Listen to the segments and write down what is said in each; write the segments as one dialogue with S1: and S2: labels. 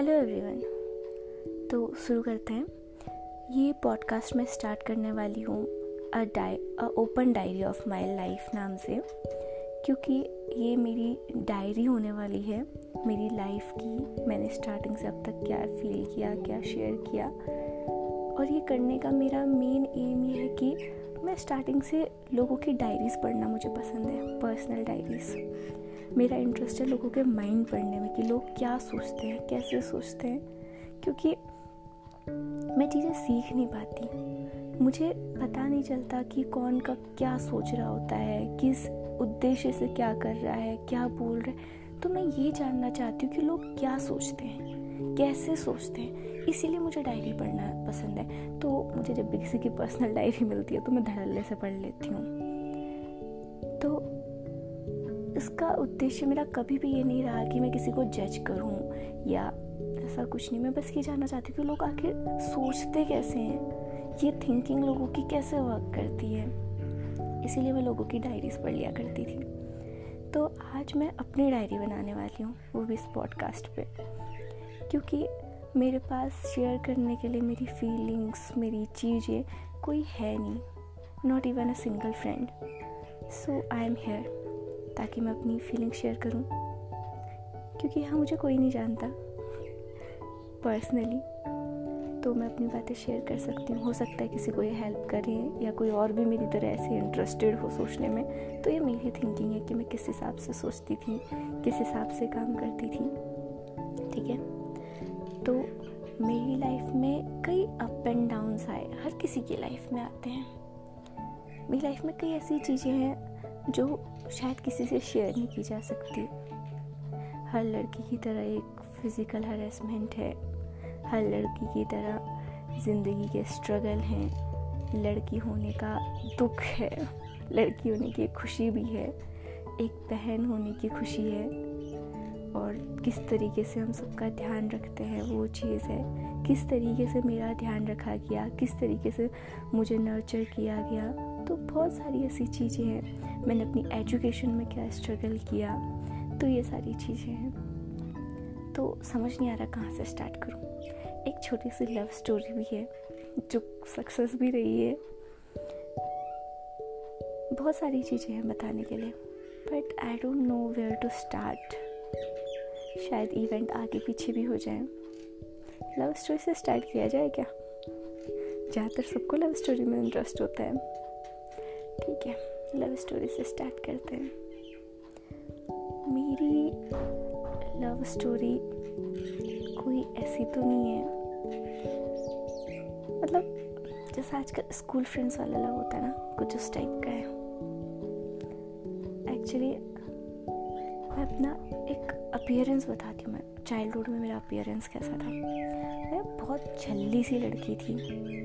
S1: Hello everyone. तो शुरू करते हैं। ये पॉडकास्ट मैं स्टार्ट करने वाली हूँ uh a open diary of my life नाम से, क्योंकि ये मेरी डायरी होने वाली है। मेरी लाइफ की मैंने स्टार्टिंग से अब तक क्या फील किया, क्या शेयर किया। और ये करने का मेरा मेन एम ये है कि मैं स्टार्टिंग से लोगों की डायरीज़ पढ़ना मुझे पसंद है पर्सनल डायरीज़ मेरा इंटरेस्ट है लोगों के माइंड पढ़ने में कि लोग क्या सोचते हैं, कैसे सोचते हैं। क्योंकि मैं चीज़ें सीख नहीं पाती। मुझे पता नहीं चलता कि कौन का क्या सोच रहा होता है, किस उद्देश्य से क्या कर रहा है, क्या बोल रहा है। तो मैं ये जानना चाहती हूँ कि लोग क्या सोचते हैं, कैसे सोचते हैं। इसीलिए मुझे डायरी पढ़ना पसंद है। तो मुझे जब भी किसी की पर्सनल डायरी मिलती है तो मैं धड़ल्ले से पढ़ लेती हूँ। तो इसका उद्देश्य मेरा कभी भी ये नहीं रहा कि मैं किसी को जज करूँ या ऐसा कुछ नहीं। मैं बस ये जानना चाहती हूँ कि लोग आखिर सोचते कैसे हैं? ये थिंकिंग लोगों की कैसे वर्क करती है? इसीलिए मैं लोगों की डायरीज पढ़ लिया करती थी। तो आज मैं अपनी डायरी बनाने वाली हूँ, वो भी इस पॉडकास्ट पे। क्योंकि मेरे पास शेयर करने के लिए मेरी फीलिंग्स मेरी चीज़ें कोई है नहीं not even a single friend so I am here ताकि मैं अपनी फीलिंग शेयर करूँ। क्योंकि यहाँ मुझे कोई नहीं जानता। पर्सनली तो मैं अपनी बातें शेयर कर सकती हूँ। हो सकता है किसी को ये हेल्प करे या कोई और भी मेरी तरह ऐसे इंटरेस्टेड हो सोचने में। तो ये मेरी थिंकिंग है कि मैं किस हिसाब से सोचती थी, किस हिसाब से काम करती थी। ठीक है? तो मेरी लाइफ में कई अप एंड डाउन्स आए। हर किसी की लाइफ में आते हैं। मेरी लाइफ में कई ऐसी चीज़ें हैं जो शायद किसी से शेयर नहीं की जा सकती। हर लड़की की तरह एक फ़िज़िकल हरेसमेंट है। हर लड़की की तरह ज़िंदगी के स्ट्रगल हैं। लड़की होने का दुख है। लड़की होने की खुशी भी है। एक बहन होने की खुशी है। और किस तरीके से हम सबका ध्यान रखते हैं वो चीज़ है। किस तरीके से मेरा ध्यान रखा गया, किस तरीके से मुझे नर्चर किया गया। तो बहुत सारी ऐसी चीज़ें हैं। मैंने अपनी एजुकेशन में क्या स्ट्रगल किया तो ये सारी चीज़ें हैं। तो समझ नहीं आ रहा कहाँ से स्टार्ट करूँ। एक छोटी सी लव स्टोरी भी है, जो सक्सेस भी रही है। बहुत सारी चीज़ें हैं बताने के लिए but I don't know where to start शायद इवेंट आगे पीछे भी हो जाए। लव स्टोरी से स्टार्ट किया जाए क्या? ज़्यादातर सबको लव स्टोरी में इंटरेस्ट होता है। ठीक है लव स्टोरी से स्टार्ट करते हैं। मेरी लव स्टोरी कोई ऐसी तो नहीं है। मतलब जैसा आजकल स्कूल फ्रेंड्स वाला लव होता है ना, कुछ उस टाइप का है। एक्चुअली मैं अपना एक अपियरेंस बताती हूँ मैं। चाइल्डहुड में मेरा अपियरेंस कैसा था? मैं बहुत जल्दी सी लड़की थी।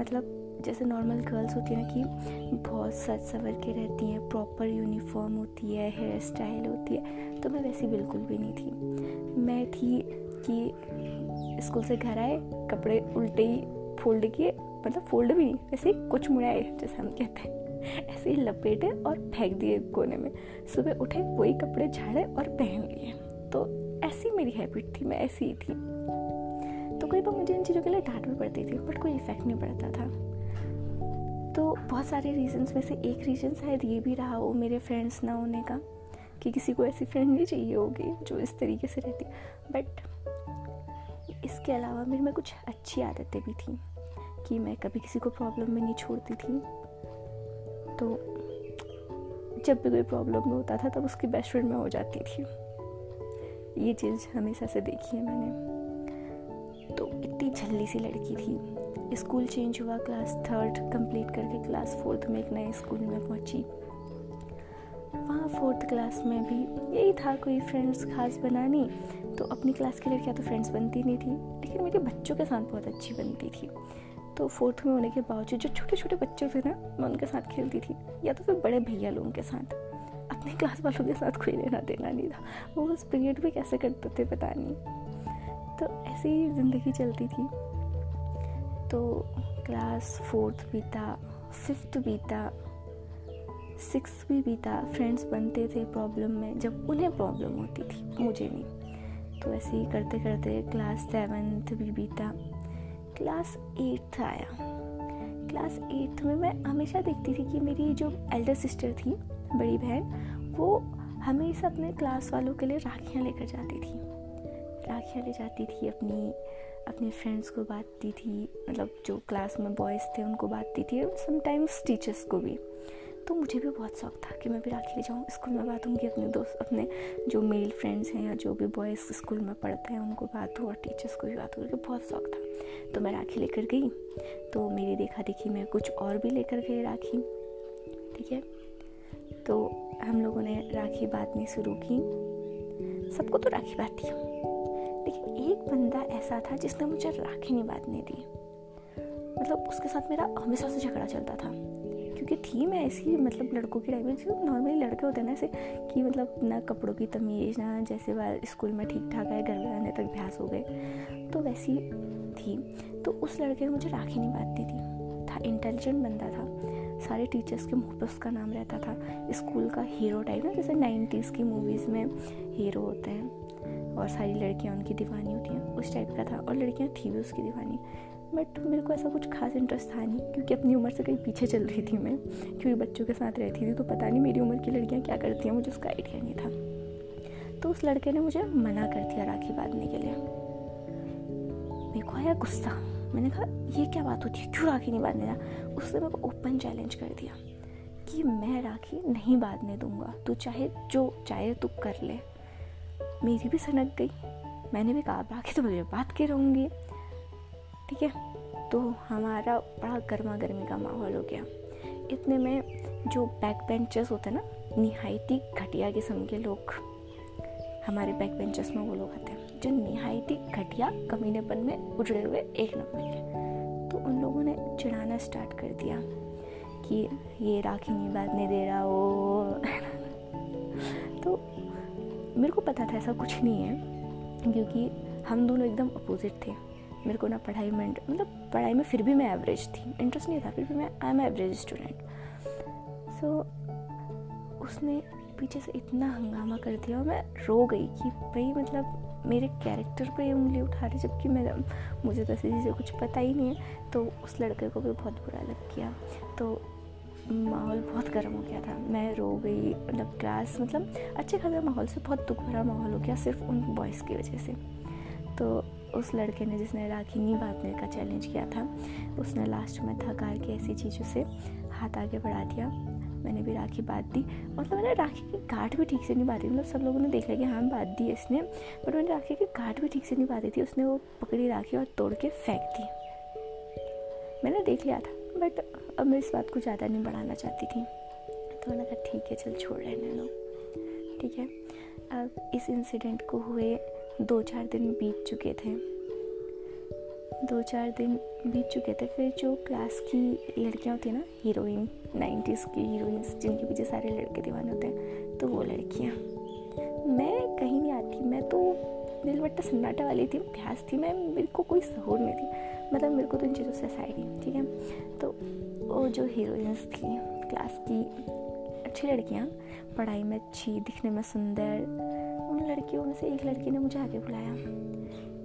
S1: मतलब जैसे नॉर्मल गर्ल्स होती है ना कि बहुत सच सवर के रहती हैं प्रॉपर यूनिफॉर्म होती है हेयर स्टाइल होती है तो मैं वैसी बिल्कुल भी नहीं थी। मैं थी कि स्कूल से घर आए, कपड़े उल्टे ही फोल्ड किए मतलब फोल्ड भी नहीं, वैसे कुछ मुड़ाए, जैसे हम कहते हैं। ऐसे ही लपेटे और फेंक दिए कोने में। सुबह उठे, वही कपड़े झाड़े और पहन लिए। तो ऐसी मेरी हैबिट थी, मैं ऐसी ही थी। कई बार मुझे इन चीज़ों के लिए डांट भी पड़ती थी बट कोई इफ़ेक्ट नहीं पड़ता था। तो बहुत सारे रीजंस में से एक रीज़न शायद ये भी रहा हो मेरे फ्रेंड्स ना होने का, कि किसी को ऐसी फ्रेंड नहीं चाहिए होगी जो इस तरीके से रहती। बट इसके अलावा मेरे में कुछ अच्छी आदतें भी थी, कि मैं कभी किसी को प्रॉब्लम में नहीं छोड़ती थी। तो जब भी कोई प्रॉब्लम में होता था, तब उसकी बेस्ट फ्रेंड में हो जाती थी। ये चीज़ हमेशा से देखी है मैंने। इतनी झल्ली सी लड़की थी। स्कूल चेंज हुआ, क्लास थर्ड कंप्लीट करके क्लास फोर्थ में एक नए स्कूल में पहुँची। वहाँ फोर्थ क्लास में भी यही था, कोई फ्रेंड्स खास बनानी। तो अपनी क्लास की लड़कियाँ तो फ्रेंड्स बनती नहीं थी, लेकिन मेरे बच्चों के साथ बहुत अच्छी बनती थी। तो फोर्थ में होने के बावजूद जो छोटे छोटे बच्चे थे ना, मैं उनके साथ खेलती थी, या तो फिर बड़े भैया लोगों के साथ। अपने क्लास वालों के साथ कोई लेना देना नहीं था। वो उस पीरियड भी कैसे करते थे, पता नहीं। तो ऐसे ही ज़िंदगी चलती थी। तो क्लास फोर्थ बीता, फिफ्थ बीता सिक्स भी बीता, फ्रेंड्स बनते थे प्रॉब्लम में, जब उन्हें प्रॉब्लम होती थी, मुझे नहीं तो ऐसे ही करते करते क्लास सेवन्थ भी बीता। क्लास एट्थ आया। क्लास एट्थ में मैं हमेशा देखती थी कि मेरी जो एल्डर सिस्टर थी, बड़ी बहन, वो हमेशा अपने क्लास वालों के लिए राखियाँ लेकर जाती थी। राखियाँ ले जाती थी, अपनी, अपने फ्रेंड्स को बांटती थी मतलब जो क्लास में बॉयज़ थे उनको बांटती थी समटाइम्स टीचर्स को भी। तो मुझे भी बहुत शौक था कि मैं भी राखी ले जाऊँ स्कूल में बांटूँगी अपने दोस्त, अपने जो मेल फ्रेंड्स हैं या जो भी बॉयज़ स्कूल में पढ़ते हैं, उनको बातूँ और टीचर्स को भी बातूँ करके बहुत शौक था। तो मैं राखी लेकर गई तो मेरी देखा देखी मैं कुछ और भी लेकर गए राखी, ठीक है? तो हम लोगों ने राखी बांटनी शुरू की। सबको तो राखी बांटी लेकिन एक बंदा ऐसा था जिसने मुझे राखी नहीं बांधने दी। मतलब उसके साथ मेरा हमेशा से झगड़ा चलता था। क्योंकि थी मैं ऐसी मतलब लड़कों की टाइप में नॉर्मली लड़के होते हैं ना ऐसे, कि मतलब ना कपड़ों की तमीज़, ना जैसे वह स्कूल में ठीक ठाक आए, घर में रहने तक अभ्यास हो गए तो वैसी थी। तो उस लड़के ने मुझे राखी नहीं बांधती थी। था इंटेलिजेंट बंदा था। सारे टीचर्स के मुँह पर उसका नाम रहता था। स्कूल का हीरो टाइप ना, जैसे नाइन्टीज़ की मूवीज़ में हीरो होते हैं। और सारी लड़कियाँ उनकी दीवानी होती हैं, उस टाइप का था। और लड़कियाँ थी भी उसकी दीवानी। बट मेरे को ऐसा कुछ खास इंटरेस्ट था नहीं, क्योंकि अपनी उम्र से कहीं पीछे चल रही थी मैं। क्योंकि बच्चों के साथ रहती थी तो पता नहीं मेरी उम्र की लड़कियाँ क्या करती हैं, मुझे उसका आइडिया नहीं था। तो उस लड़के ने मुझे मना कर दिया राखी बांधने के लिए। मेरे को आया गुस्सा। मैंने कहा, ये क्या बात होती है? क्यों राखी नहीं बांधने रहा उसने मेरे को ओपन चैलेंज कर दिया कि मैं राखी नहीं बांधने दूँगा। तू चाहे जो चाहे तू कर ले। मेरी भी सनक गई। मैंने भी कहा बाकी तो मुझे बात के रहूँगी ठीक है? तो हमारा बड़ा गर्मा गर्मी का माहौल हो गया। इतने में जो बैक बेंचर्स होते हैं ना, निहायती घटिया किस्म के लोग, हमारे बैक बेंचर्स में वो लोग आते हैं, जो निहायती घटिया कमीनेपन में उजड़े हुए एक नंबर के। तो उन लोगों ने चिढ़ाना स्टार्ट कर दिया कि ये राखी नहीं बांधने दे रहा हो तो मेरे को पता था ऐसा कुछ नहीं है, क्योंकि हम दोनों एकदम अपोजिट थे। मेरे को ना पढ़ाई में मतलब पढ़ाई में फिर भी मैं एवरेज थी। इंटरेस्ट नहीं था, फिर भी मैं I am average student so उसने पीछे से इतना हंगामा कर दिया और मैं रो गई कि भाई मतलब मेरे कैरेक्टर पे उंगली उठा रही, जबकि मैं मुझे तो ऐसी चीज़ें कुछ पता ही नहीं है। तो उस लड़के को भी बहुत बुरा लग गया। तो माहौल बहुत गर्म हो गया था। मैं रो गई मतलब क्लास मतलब अच्छे खासे माहौल से बहुत दुख भरा माहौल हो गया सिर्फ़ उन बॉयज़ की वजह से। तो उस लड़के ने जिसने राखी नहीं बांधने का चैलेंज किया था, उसने लास्ट में थकार के ऐसी चीज़ों से हाथ आगे बढ़ा दिया। मैंने भी राखी बाँध दी। मतलब मैंने राखी की गाठ भी ठीक से नहीं बांधी मतलब सब लोगों ने देख लिया कि हाँ बाँध दी इसने। बट मैंने राखी की गाठ भी ठीक से नहीं बांधी थी। उसने वो पकड़ी राखी और तोड़ के फेंक दी। मैंने देख लिया था। बट अब मैं इस बात को ज़्यादा नहीं बढ़ाना चाहती थी। तो मैंने कहा, ठीक है, चल, छोड़ रहने दो। ठीक है? अब इस इंसिडेंट को हुए दो चार दिन बीत चुके थे। दो चार दिन बीत चुके थे। फिर जो क्लास की लड़कियाँ होती ना हीरोइन नाइन्टीज़ की हीरोइंस जिनके पीछे सारे लड़के दीवाने होते हैं तो वो लड़कियाँ। मैं कहीं नहीं आती। मैं तो दिलबट्टा सन्नाटा वाली थी, प्यास थी। मैं, मेरे को कोई सहूर नहीं थी। मतलब मेरे को तो इन चीज़ों से साइड ठीक है? तो वो जो हीरोइंस थी क्लास की, अच्छी लड़कियाँ, पढ़ाई में अच्छी, दिखने में सुंदर, उन लड़कियों में से एक लड़की ने मुझे आगे बुलाया।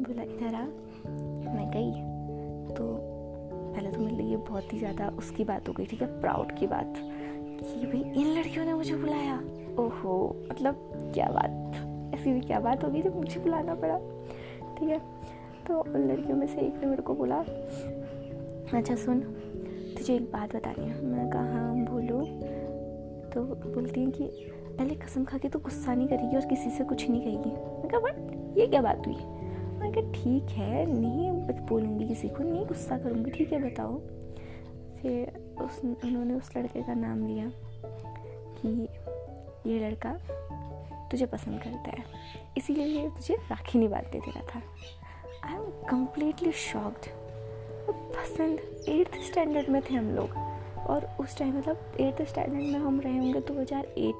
S1: बोला, इधर आ। मैं गई। तो पहले तो मेरे लिए बहुत ही ज़्यादा उसकी बात हो गई, ठीक है? प्राउड की बात कि भाई, इन लड़कियों ने मुझे बुलाया। ओहो मतलब क्या बात, ऐसी भी क्या बात होगी जब मुझे बुलाना पड़ा, ठीक है? तो उन लड़कियों में से एक ने मेरे को बोला अच्छा सुन, तुझे एक बात बतानी है। मैंने कहा हाँ बोलो। तो बोलती हैं कि, पहले कसम खा के तो गुस्सा नहीं करेगी और किसी से कुछ नहीं कहेगी। मैं कहा, बट ये क्या बात हुई? मैं कहा, ठीक है, नहीं बोलूँगी किसी को, नहीं गुस्सा करूँगी, ठीक है, बताओ। फिर उस, उन्होंने उस लड़के का नाम लिया कि, ये लड़का तुझे पसंद करता है, इसीलिए तुझे राखी नहीं बांधते दे रहा था। आई एम कम्प्लीटली शॉक्ड पसंद एट्थ स्टैंडर्ड में थे हम लोग। और उस टाइम मतलब एट्थ स्टैंडर्ड में हम रहे होंगे दो हज़ार एट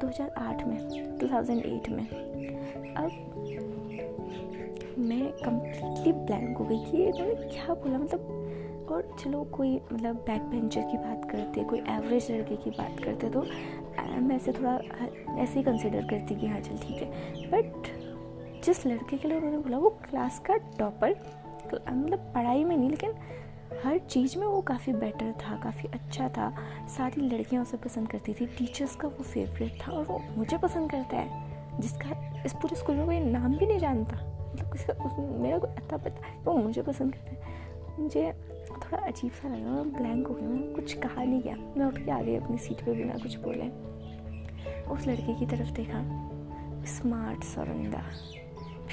S1: दो हज़ार आठ में टू थाउज़ेंड एट में। अब मैं कम्प्लीटली ब्लैंक हो गई कि इन्होंने क्या बोला? मतलब और चलो कोई मतलब बैक बेंचर की बात करते, कोई एवरेज लड़के की बात करते तो मैं ऐसे थोड़ा, ऐसे ही कंसिडर करती कि हाँ चल ठीक है। बट जिस लड़के के लिए उन्होंने बोला, वो क्लास का टॉपर मतलब पढ़ाई में नहीं, लेकिन हर चीज़ में वो काफ़ी बेटर था, काफ़ी अच्छा था। सारी लड़कियाँ उसे पसंद करती थी टीचर्स का वो फेवरेट था, और वो मुझे पसंद करता है, जिसका इस पूरे स्कूल में कोई नाम भी नहीं जानता। मतलब मेरा कोई अता पता वो मुझे पसंद करता है। मुझे थोड़ा अजीब सा लगा मैं ब्लैंक हो गया मैं कुछ कहा नहीं गया। मैं उठ के आ गई अपनी सीट पे बिना कुछ बोले। उस लड़के की तरफ़ देखा स्मार्ट सा बंदा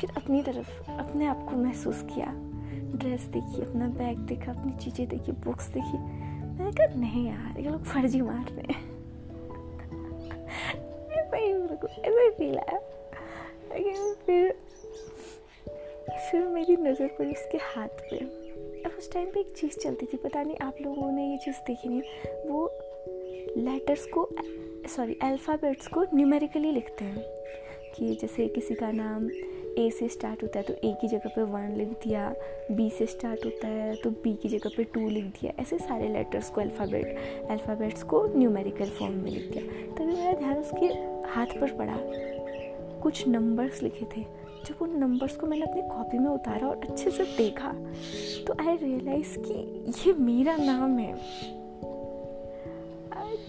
S1: फिर अपनी तरफ़, अपने आप को महसूस किया। ड्रेस देखी, अपना बैग देखा, अपनी चीज़ें देखी बुक्स देखी। मैंने कहा, नहीं यार, ये लोग फर्जी मार रहे हैं। ऐसा ही फील आया। लेकिन फिर फिर मेरी नज़र पड़ी उसके हाथ पे। अब उस टाइम पे एक चीज़ चलती थी, पता नहीं आप लोगों ने ये चीज़ देखी नहीं। वो लेटर्स को सॉरी अल्फ़ाबेट्स को न्यूमेरिकली लिखते हैं। कि जैसे किसी का नाम ए से स्टार्ट होता है तो ए की जगह पे वन लिख दिया बी से स्टार्ट होता है तो बी की जगह पे टू लिख दिया। ऐसे सारे लेटर्स को अल्फ़ाबेट अल्फ़ाबेट्स को न्यूमेरिकल फॉर्म में लिख दिया। तभी मेरा ध्यान उसके हाथ पर पड़ा। कुछ नंबर्स लिखे थे। जब उन नंबर्स को मैंने अपनी कॉपी में उतारा और अच्छे से देखा तो आई रियलाइज़ कि ये मेरा नाम है।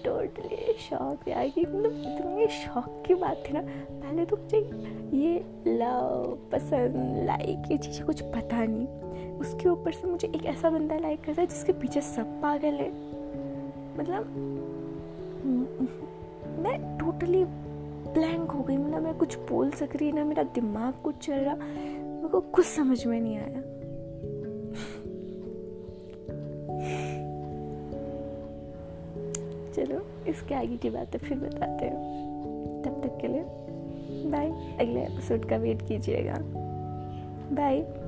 S1: टोटली शौक यार कि मतलब इतनी शौक की बात थी ना। पहले तो मुझे ये लव पसंद लाइक ये चीज़ें कुछ पता नहीं। उसके ऊपर से मुझे एक ऐसा बंदा लाइक करता है जिसके पीछे सब पागल है। मतलब मैं टोटली ब्लैंक हो गई। मतलब मैं कुछ बोल सक रही ना, मेरा दिमाग कुछ चल रहा। मेरे को कुछ समझ में नहीं आया। चलो इसके आगे की बातें फिर बताते हैं। तब तक के लिए बाय अगले एपिसोड का वेट कीजिएगा। बाय